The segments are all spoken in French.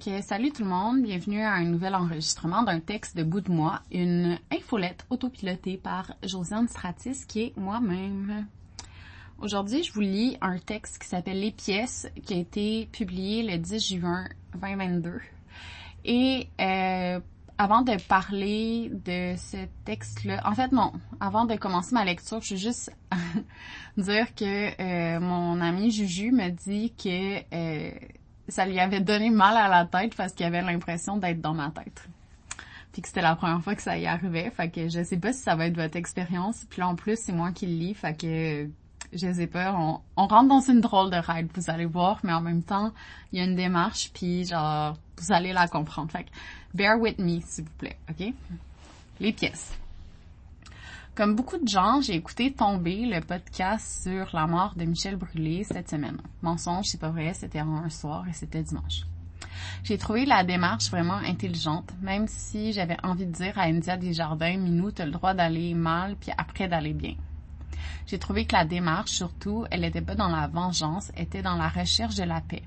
salut tout le monde, bienvenue à un nouvel enregistrement d'un texte de bout de moi, une infolette autopilotée par Josiane Stratis qui est moi-même. Aujourd'hui, je vous lis un texte qui s'appelle Les pièces qui a été publié le 10 juin 2022. Et euh, avant de parler de ce texte-là, en fait non, avant de commencer ma lecture, je veux juste dire que euh, mon ami Juju me dit que euh, ça lui avait donné mal à la tête parce qu'il avait l'impression d'être dans ma tête. Puis que c'était la première fois que ça y arrivait, fait que je sais pas si ça va être votre expérience. Puis là en plus c'est moi qui le lis, fait que je sais pas, on, rentre dans une drôle de ride, vous allez voir, mais en même temps il y a une démarche puis genre vous allez la comprendre. Fait que bear with me s'il vous plaît, ok? Les pièces. Comme beaucoup de gens, j'ai écouté tomber le podcast sur la mort de Michel Brûlé cette semaine. Mensonge, c'est pas vrai, c'était un soir et c'était dimanche. J'ai trouvé la démarche vraiment intelligente, même si j'avais envie de dire à India Desjardins, Minou, t'as le droit d'aller mal puis après d'aller bien. J'ai trouvé que la démarche, surtout, elle n'était pas dans la vengeance, était dans la recherche de la paix.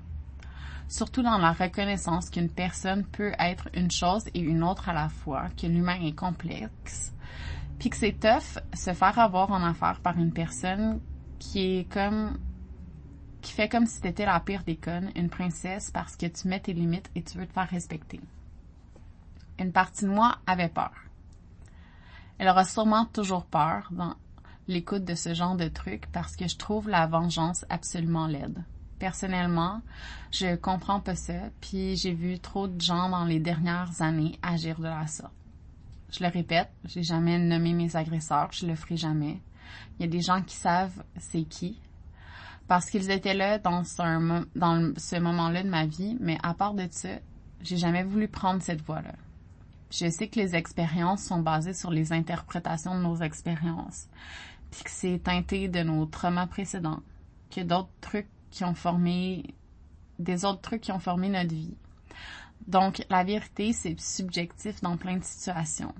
Surtout dans la reconnaissance qu'une personne peut être une chose et une autre à la fois, que l'humain est complexe, puis que c'est tough se faire avoir en affaire par une personne qui est comme qui fait comme si t'étais la pire des connes, une princesse parce que tu mets tes limites et tu veux te faire respecter. Une partie de moi avait peur. Elle aura sûrement toujours peur dans l'écoute de ce genre de truc parce que je trouve la vengeance absolument laide. Personnellement, je comprends pas ça, puis j'ai vu trop de gens dans les dernières années agir de la sorte. Je le répète, j'ai jamais nommé mes agresseurs, je le ferai jamais. Il y a des gens qui savent c'est qui, parce qu'ils étaient là dans ce, moment-là de ma vie, mais à part de ça, j'ai jamais voulu prendre cette voie-là. Je sais que les expériences sont basées sur les interprétations de nos expériences, puis que c'est teinté de nos traumas précédents, que d'autres trucs qui ont formé, des autres trucs qui ont formé notre vie. Donc, la vérité, c'est subjectif dans plein de situations.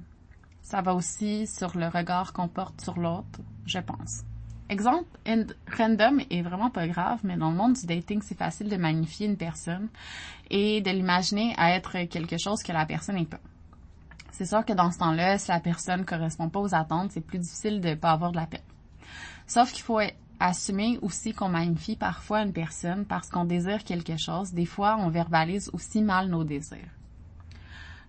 Ça va aussi sur le regard qu'on porte sur l'autre, je pense. Exemple random est vraiment pas grave, mais dans le monde du dating, c'est facile de magnifier une personne et de l'imaginer à être quelque chose que la personne n'est pas. C'est sûr que dans ce temps-là, si la personne correspond pas aux attentes, c'est plus difficile de pas avoir de la peine. Sauf qu'il faut assumer aussi qu'on magnifie parfois une personne parce qu'on désire quelque chose. Des fois, on verbalise aussi mal nos désirs.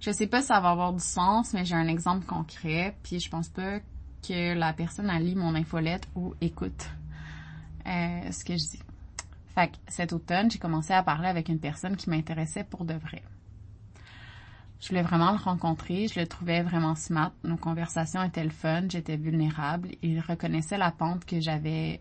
Je sais pas si ça va avoir du sens, mais j'ai un exemple concret, puis je pense pas que la personne a lu mon infolette ou écoute euh, ce que je dis. Fait que cet automne, j'ai commencé à parler avec une personne qui m'intéressait pour de vrai. Je voulais vraiment le rencontrer, je le trouvais vraiment smart. Nos conversations étaient le fun, j'étais vulnérable. Il reconnaissait la pente que j'avais,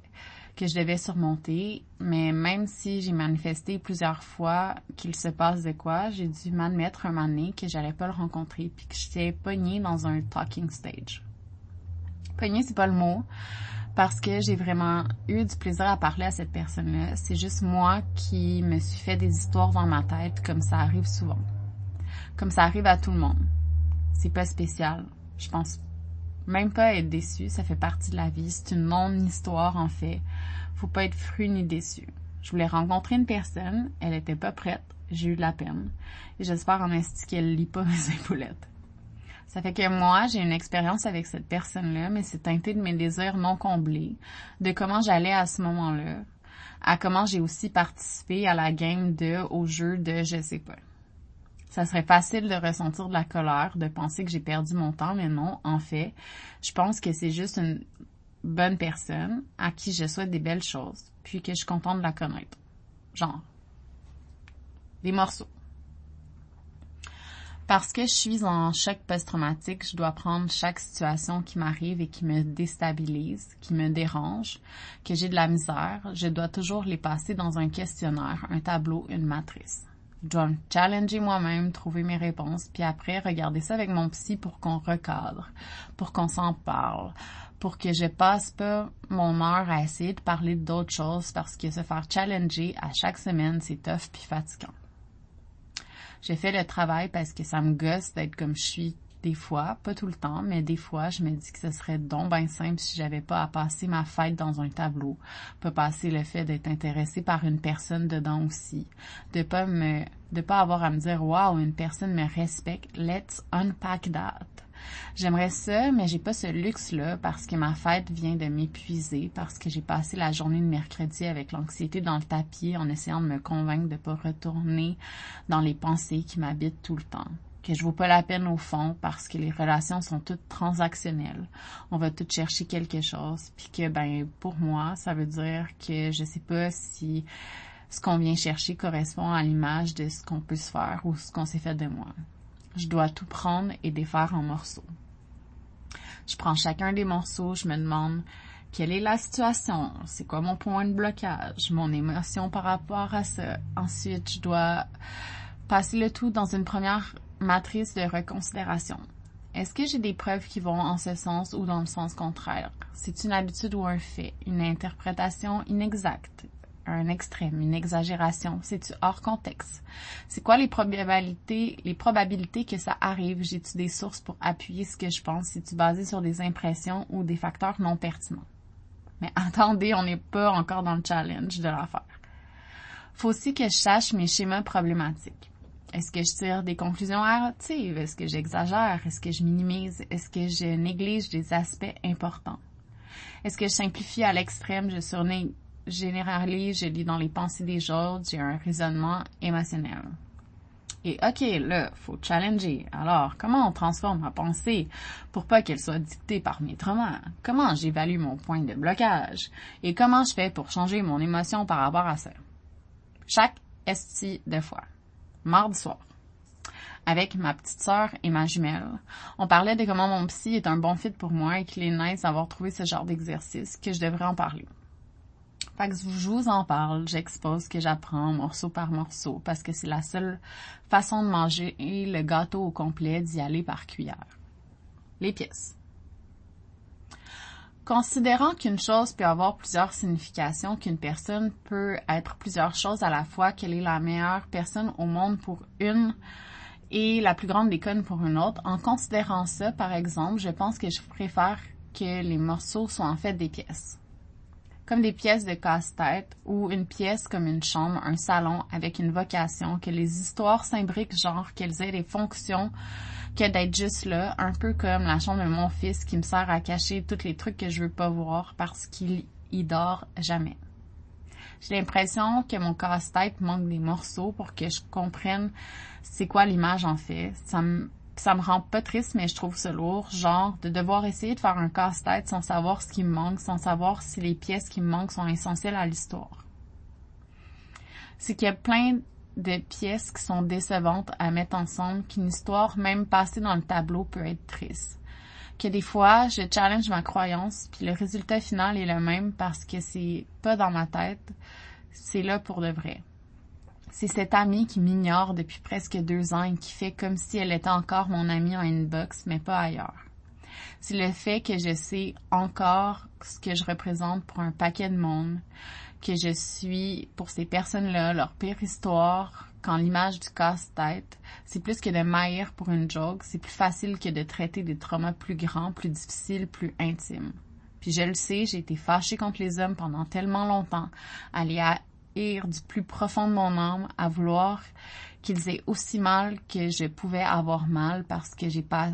que je devais surmonter. Mais même si j'ai manifesté plusieurs fois qu'il se passe de quoi, j'ai dû m'admettre un moment donné que j'allais pas le rencontrer puis que j'étais pognée dans un talking stage. Pognée, c'est pas le mot. Parce que j'ai vraiment eu du plaisir à parler à cette personne-là. C'est juste moi qui me suis fait des histoires dans ma tête comme ça arrive souvent comme ça arrive à tout le monde. C'est pas spécial. Je pense même pas être déçu, ça fait partie de la vie. C'est une non-histoire en fait. Faut pas être fru ni déçu. Je voulais rencontrer une personne, elle était pas prête, j'ai eu de la peine. J'espère en esti qu'elle lit pas mes épaulettes. Ça fait que moi, j'ai une expérience avec cette personne-là, mais c'est teinté de mes désirs non comblés, de comment j'allais à ce moment-là, à comment j'ai aussi participé à la game de, au jeu de je sais pas. Ça serait facile de ressentir de la colère, de penser que j'ai perdu mon temps, mais non, en fait, je pense que c'est juste une bonne personne à qui je souhaite des belles choses, puis que je suis contente de la connaître. Genre, des morceaux. Parce que je suis en choc post-traumatique, je dois prendre chaque situation qui m'arrive et qui me déstabilise, qui me dérange, que j'ai de la misère, je dois toujours les passer dans un questionnaire, un tableau, une matrice. Je dois me challenger moi-même, trouver mes réponses, puis après regarder ça avec mon psy pour qu'on recadre, pour qu'on s'en parle, pour que je passe pas mon heure à essayer de parler d'autres choses parce que se faire challenger à chaque semaine, c'est tough puis fatigant. J'ai fait le travail parce que ça me gosse d'être comme je suis Des fois, pas tout le temps, mais des fois, je me dis que ce serait donc bien simple si j'avais pas à passer ma fête dans un tableau, pas passer le fait d'être intéressé par une personne dedans aussi, de pas me, de pas avoir à me dire wow, une personne me respecte, let's unpack that. J'aimerais ça, mais j'ai pas ce luxe-là parce que ma fête vient de m'épuiser, parce que j'ai passé la journée de mercredi avec l'anxiété dans le tapis en essayant de me convaincre de pas retourner dans les pensées qui m'habitent tout le temps que je vaut pas la peine au fond parce que les relations sont toutes transactionnelles. On va toutes chercher quelque chose, puis que ben pour moi, ça veut dire que je sais pas si ce qu'on vient chercher correspond à l'image de ce qu'on peut se faire ou ce qu'on s'est fait de moi. Je dois tout prendre et défaire en morceaux. Je prends chacun des morceaux, je me demande quelle est la situation, c'est quoi mon point de blocage, mon émotion par rapport à ça? Ensuite, je dois passer le tout dans une première matrice de reconsidération. Est-ce que j'ai des preuves qui vont en ce sens ou dans le sens contraire? C'est une habitude ou un fait, une interprétation inexacte, un extrême, une exagération, c'est-tu hors contexte? C'est quoi les probabilités, les probabilités que ça arrive? J'ai-tu des sources pour appuyer ce que je pense? C'est-tu basé sur des impressions ou des facteurs non pertinents? Mais attendez, on n'est pas encore dans le challenge de l'affaire. Faut aussi que je sache mes schémas problématiques. Est-ce que je tire des conclusions hâtives? Est-ce que j'exagère? Est-ce que je minimise? Est-ce que je néglige des aspects importants? Est-ce que je simplifie à l'extrême? Je généralise, je lis dans les pensées des autres, j'ai un raisonnement émotionnel. Et ok, là, faut challenger. Alors, comment on transforme ma pensée pour pas qu'elle soit dictée par mes traumas? Comment j'évalue mon point de blocage? Et comment je fais pour changer mon émotion par rapport à ça? Chaque esti de fois mardi soir avec ma petite sœur et ma jumelle. On parlait de comment mon psy est un bon fit pour moi et qu'il est nice d'avoir trouvé ce genre d'exercice, que je devrais en parler. Fait que je vous en parle, j'expose que j'apprends morceau par morceau parce que c'est la seule façon de manger et le gâteau au complet d'y aller par cuillère. Les pièces. Considérant qu'une chose peut avoir plusieurs significations, qu'une personne peut être plusieurs choses à la fois, qu'elle est la meilleure personne au monde pour une et la plus grande des connes pour une autre, en considérant ça, par exemple, je pense que je préfère que les morceaux soient en fait des pièces. Comme des pièces de casse-tête ou une pièce comme une chambre, un salon avec une vocation, que les histoires s'imbriquent genre qu'elles aient des fonctions que d'être juste là, un peu comme la chambre de mon fils qui me sert à cacher tous les trucs que je veux pas voir parce qu'il y dort jamais. J'ai l'impression que mon casse-tête manque des morceaux pour que je comprenne c'est quoi l'image en fait. Ça me, ça me rend pas triste, mais je trouve ça lourd, genre de devoir essayer de faire un casse-tête sans savoir ce qui me manque, sans savoir si les pièces qui me manquent sont essentielles à l'histoire. C'est qu'il y a plein de pièces qui sont décevantes à mettre ensemble, qu'une histoire, même passée dans le tableau, peut être triste. Que des fois, je challenge ma croyance, puis le résultat final est le même parce que c'est pas dans ma tête, c'est là pour de vrai. C'est cette amie qui m'ignore depuis presque deux ans et qui fait comme si elle était encore mon amie en inbox, mais pas ailleurs. C'est le fait que je sais encore ce que je représente pour un paquet de monde, que je suis pour ces personnes-là, leur pire histoire, quand l'image du casse-tête, c'est plus que de maïr pour une joke, c'est plus facile que de traiter des traumas plus grands, plus difficiles, plus intimes. Puis je le sais, j'ai été fâchée contre les hommes pendant tellement longtemps, à du plus profond de mon âme, à vouloir qu'ils aient aussi mal que je pouvais avoir mal parce que j'ai pas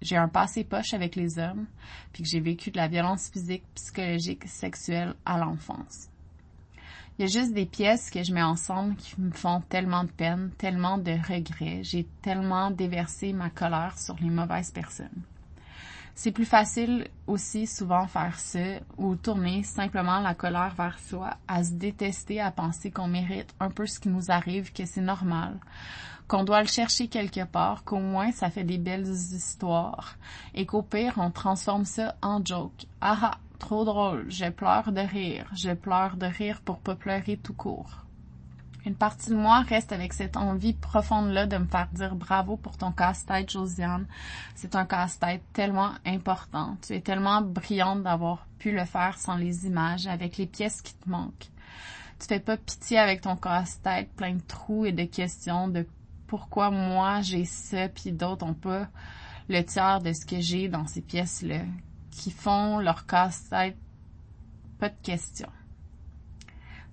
j'ai un passé poche avec les hommes, puis que j'ai vécu de la violence physique, psychologique, sexuelle à l'enfance. Il y a juste des pièces que je mets ensemble qui me font tellement de peine, tellement de regrets. J'ai tellement déversé ma colère sur les mauvaises personnes. C'est plus facile aussi souvent faire ça ou tourner simplement la colère vers soi, à se détester, à penser qu'on mérite un peu ce qui nous arrive, que c'est normal, qu'on doit le chercher quelque part, qu'au moins ça fait des belles histoires et qu'au pire on transforme ça en joke. Ah ah, trop drôle, je pleure de rire, je pleure de rire pour pas pleurer tout court. Une partie de moi reste avec cette envie profonde-là de me faire dire bravo pour ton casse-tête, Josiane. C'est un casse-tête tellement important. Tu es tellement brillante d'avoir pu le faire sans les images, avec les pièces qui te manquent. Tu fais pas pitié avec ton casse-tête plein de trous et de questions de pourquoi moi j'ai ça puis d'autres ont pas le tiers de ce que j'ai dans ces pièces-là, qui font leur casse-tête, pas de question.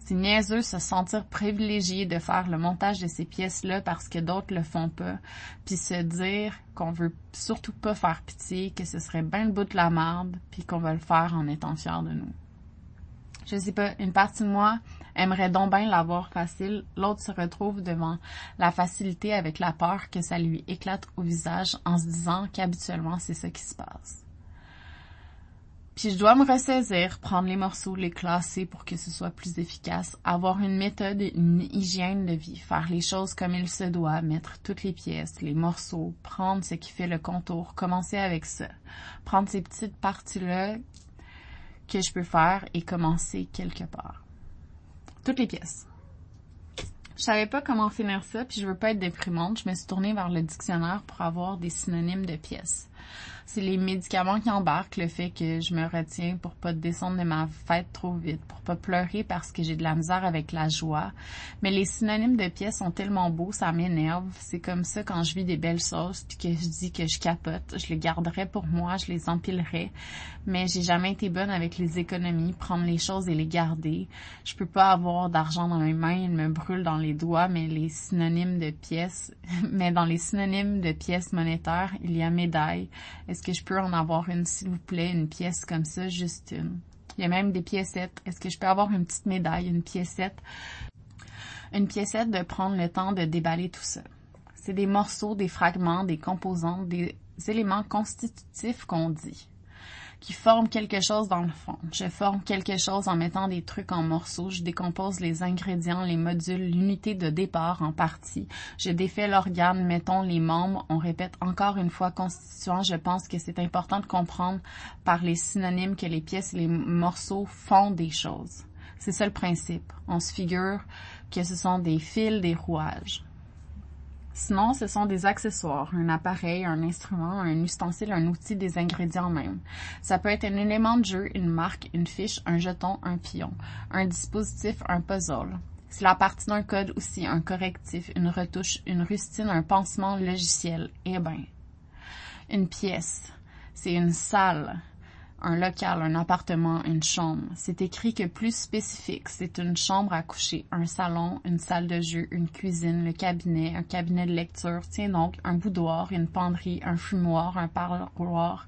C'est niaiseux se sentir privilégié de faire le montage de ces pièces-là parce que d'autres le font pas, puis se dire qu'on veut surtout pas faire pitié, que ce serait bien le bout de la merde, puis qu'on va le faire en étant fier de nous. Je sais pas, une partie de moi aimerait donc bien l'avoir facile, l'autre se retrouve devant la facilité avec la peur que ça lui éclate au visage en se disant qu'habituellement c'est ça qui se passe. Puis je dois me ressaisir, prendre les morceaux, les classer pour que ce soit plus efficace, avoir une méthode, une hygiène de vie, faire les choses comme il se doit, mettre toutes les pièces, les morceaux, prendre ce qui fait le contour, commencer avec ça, prendre ces petites parties-là que je peux faire et commencer quelque part. Toutes les pièces. Je savais pas comment finir ça, puis je veux pas être déprimante. Je me suis tournée vers le dictionnaire pour avoir des synonymes de pièces c'est les médicaments qui embarquent, le fait que je me retiens pour pas descendre de ma fête trop vite, pour pas pleurer parce que j'ai de la misère avec la joie. Mais les synonymes de pièces sont tellement beaux, ça m'énerve. C'est comme ça quand je vis des belles choses puis que je dis que je capote. Je les garderai pour moi, je les empilerai. Mais j'ai jamais été bonne avec les économies, prendre les choses et les garder. Je peux pas avoir d'argent dans mes mains, il me brûle dans les doigts, mais les synonymes de pièces, mais dans les synonymes de pièces monétaires, il y a médaille. Est-ce que je peux en avoir une, s'il vous plaît, une pièce comme ça, juste une? Il y a même des piécettes. Est-ce que je peux avoir une petite médaille, une piécette? Une piécette de prendre le temps de déballer tout ça. C'est des morceaux, des fragments, des composants, des éléments constitutifs qu'on dit qui forment quelque chose dans le fond. Je forme quelque chose en mettant des trucs en morceaux, je décompose les ingrédients, les modules, l'unité de départ en partie. Je défais l'organe, mettons les membres, on répète encore une fois constituant. Je pense que c'est important de comprendre par les synonymes que les pièces et les morceaux font des choses. C'est ça le principe. On se figure que ce sont des fils, des rouages. Sinon, ce sont des accessoires, un appareil, un instrument, un ustensile, un outil, des ingrédients même. Ça peut être un élément de jeu, une marque, une fiche, un jeton, un pion, un dispositif, un puzzle. C'est la partie d'un code aussi, un correctif, une retouche, une rustine, un pansement logiciel. Eh ben, une pièce. C'est une salle, un local, un appartement, une chambre. C'est écrit que plus spécifique, c'est une chambre à coucher, un salon, une salle de jeu, une cuisine, le cabinet, un cabinet de lecture, tiens donc, un boudoir, une penderie, un fumoir, un parloir,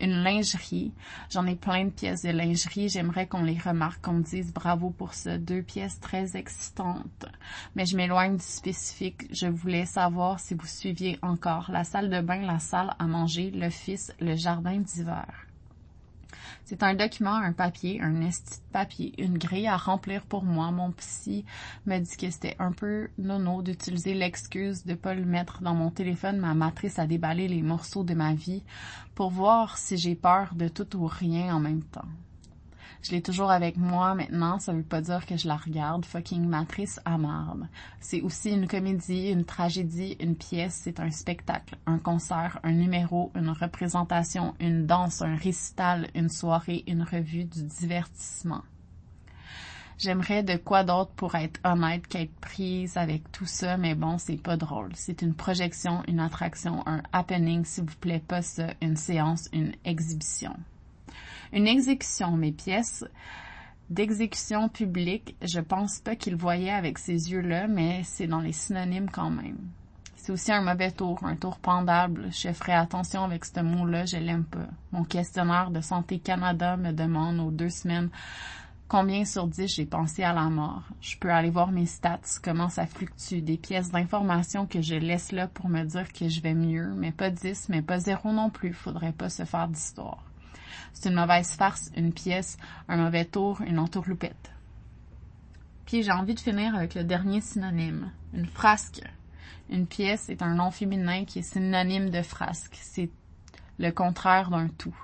une lingerie. J'en ai plein de pièces de lingerie. J'aimerais qu'on les remarque, qu'on me dise bravo pour ça. Deux pièces très excitantes. Mais je m'éloigne du spécifique. Je voulais savoir si vous suiviez encore la salle de bain, la salle à manger, l'office, le jardin d'hiver. C'est un document, un papier, un esti de papier, une grille à remplir pour moi. Mon psy m'a dit que c'était un peu nono d'utiliser l'excuse de pas le mettre dans mon téléphone, ma matrice à déballer les morceaux de ma vie pour voir si j'ai peur de tout ou rien en même temps. Je l'ai toujours avec moi maintenant, ça veut pas dire que je la regarde. Fucking matrice à marde. C'est aussi une comédie, une tragédie, une pièce, c'est un spectacle, un concert, un numéro, une représentation, une danse, un récital, une soirée, une revue du divertissement. J'aimerais de quoi d'autre pour être honnête qu'être prise avec tout ça, mais bon, c'est pas drôle. C'est une projection, une attraction, un happening, s'il vous plaît, pas ça, une séance, une exhibition. Une exécution, mes pièces d'exécution publique, je pense pas qu'il voyait avec ces yeux-là, mais c'est dans les synonymes quand même. C'est aussi un mauvais tour, un tour pendable. Je ferai attention avec ce mot-là, je l'aime pas. Mon questionnaire de Santé Canada me demande aux deux semaines combien sur dix j'ai pensé à la mort? Je peux aller voir mes stats, comment ça fluctue, des pièces d'information que je laisse là pour me dire que je vais mieux, mais pas dix, mais pas zéro non plus. Faudrait pas se faire d'histoire. C'est une mauvaise farce, une pièce, un mauvais tour, une entourloupette. Puis j'ai envie de finir avec le dernier synonyme, une frasque. Une pièce est un nom féminin qui est synonyme de frasque. C'est le contraire d'un tout.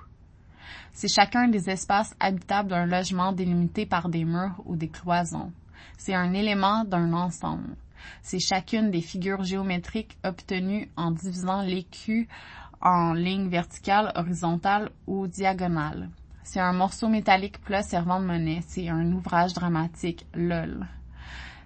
C'est chacun des espaces habitables d'un logement délimité par des murs ou des cloisons. C'est un élément d'un ensemble. C'est chacune des figures géométriques obtenues en divisant l'écu en ligne verticale, horizontale ou diagonale. C'est un morceau métallique plat servant de monnaie. C'est un ouvrage dramatique, lol.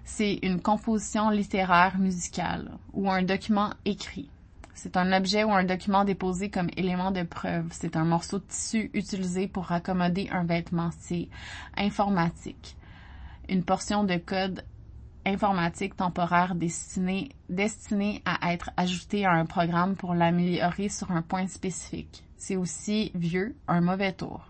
C'est une composition littéraire musicale ou un document écrit. C'est un objet ou un document déposé comme élément de preuve. C'est un morceau de tissu utilisé pour raccommoder un vêtement. C'est informatique. Une portion de code informatique temporaire destinée, destinée à être ajoutée à un programme pour l'améliorer sur un point spécifique. C'est aussi vieux, un mauvais tour.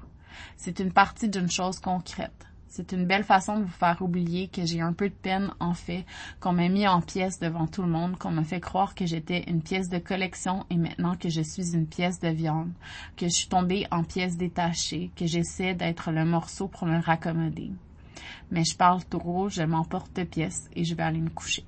C'est une partie d'une chose concrète. C'est une belle façon de vous faire oublier que j'ai un peu de peine, en fait, qu'on m'a mis en pièce devant tout le monde, qu'on m'a fait croire que j'étais une pièce de collection et maintenant que je suis une pièce de viande, que je suis tombée en pièces détachées, que j'essaie d'être le morceau pour me raccommoder. Mais je parle trop, je m'emporte de pièces et je vais aller me coucher.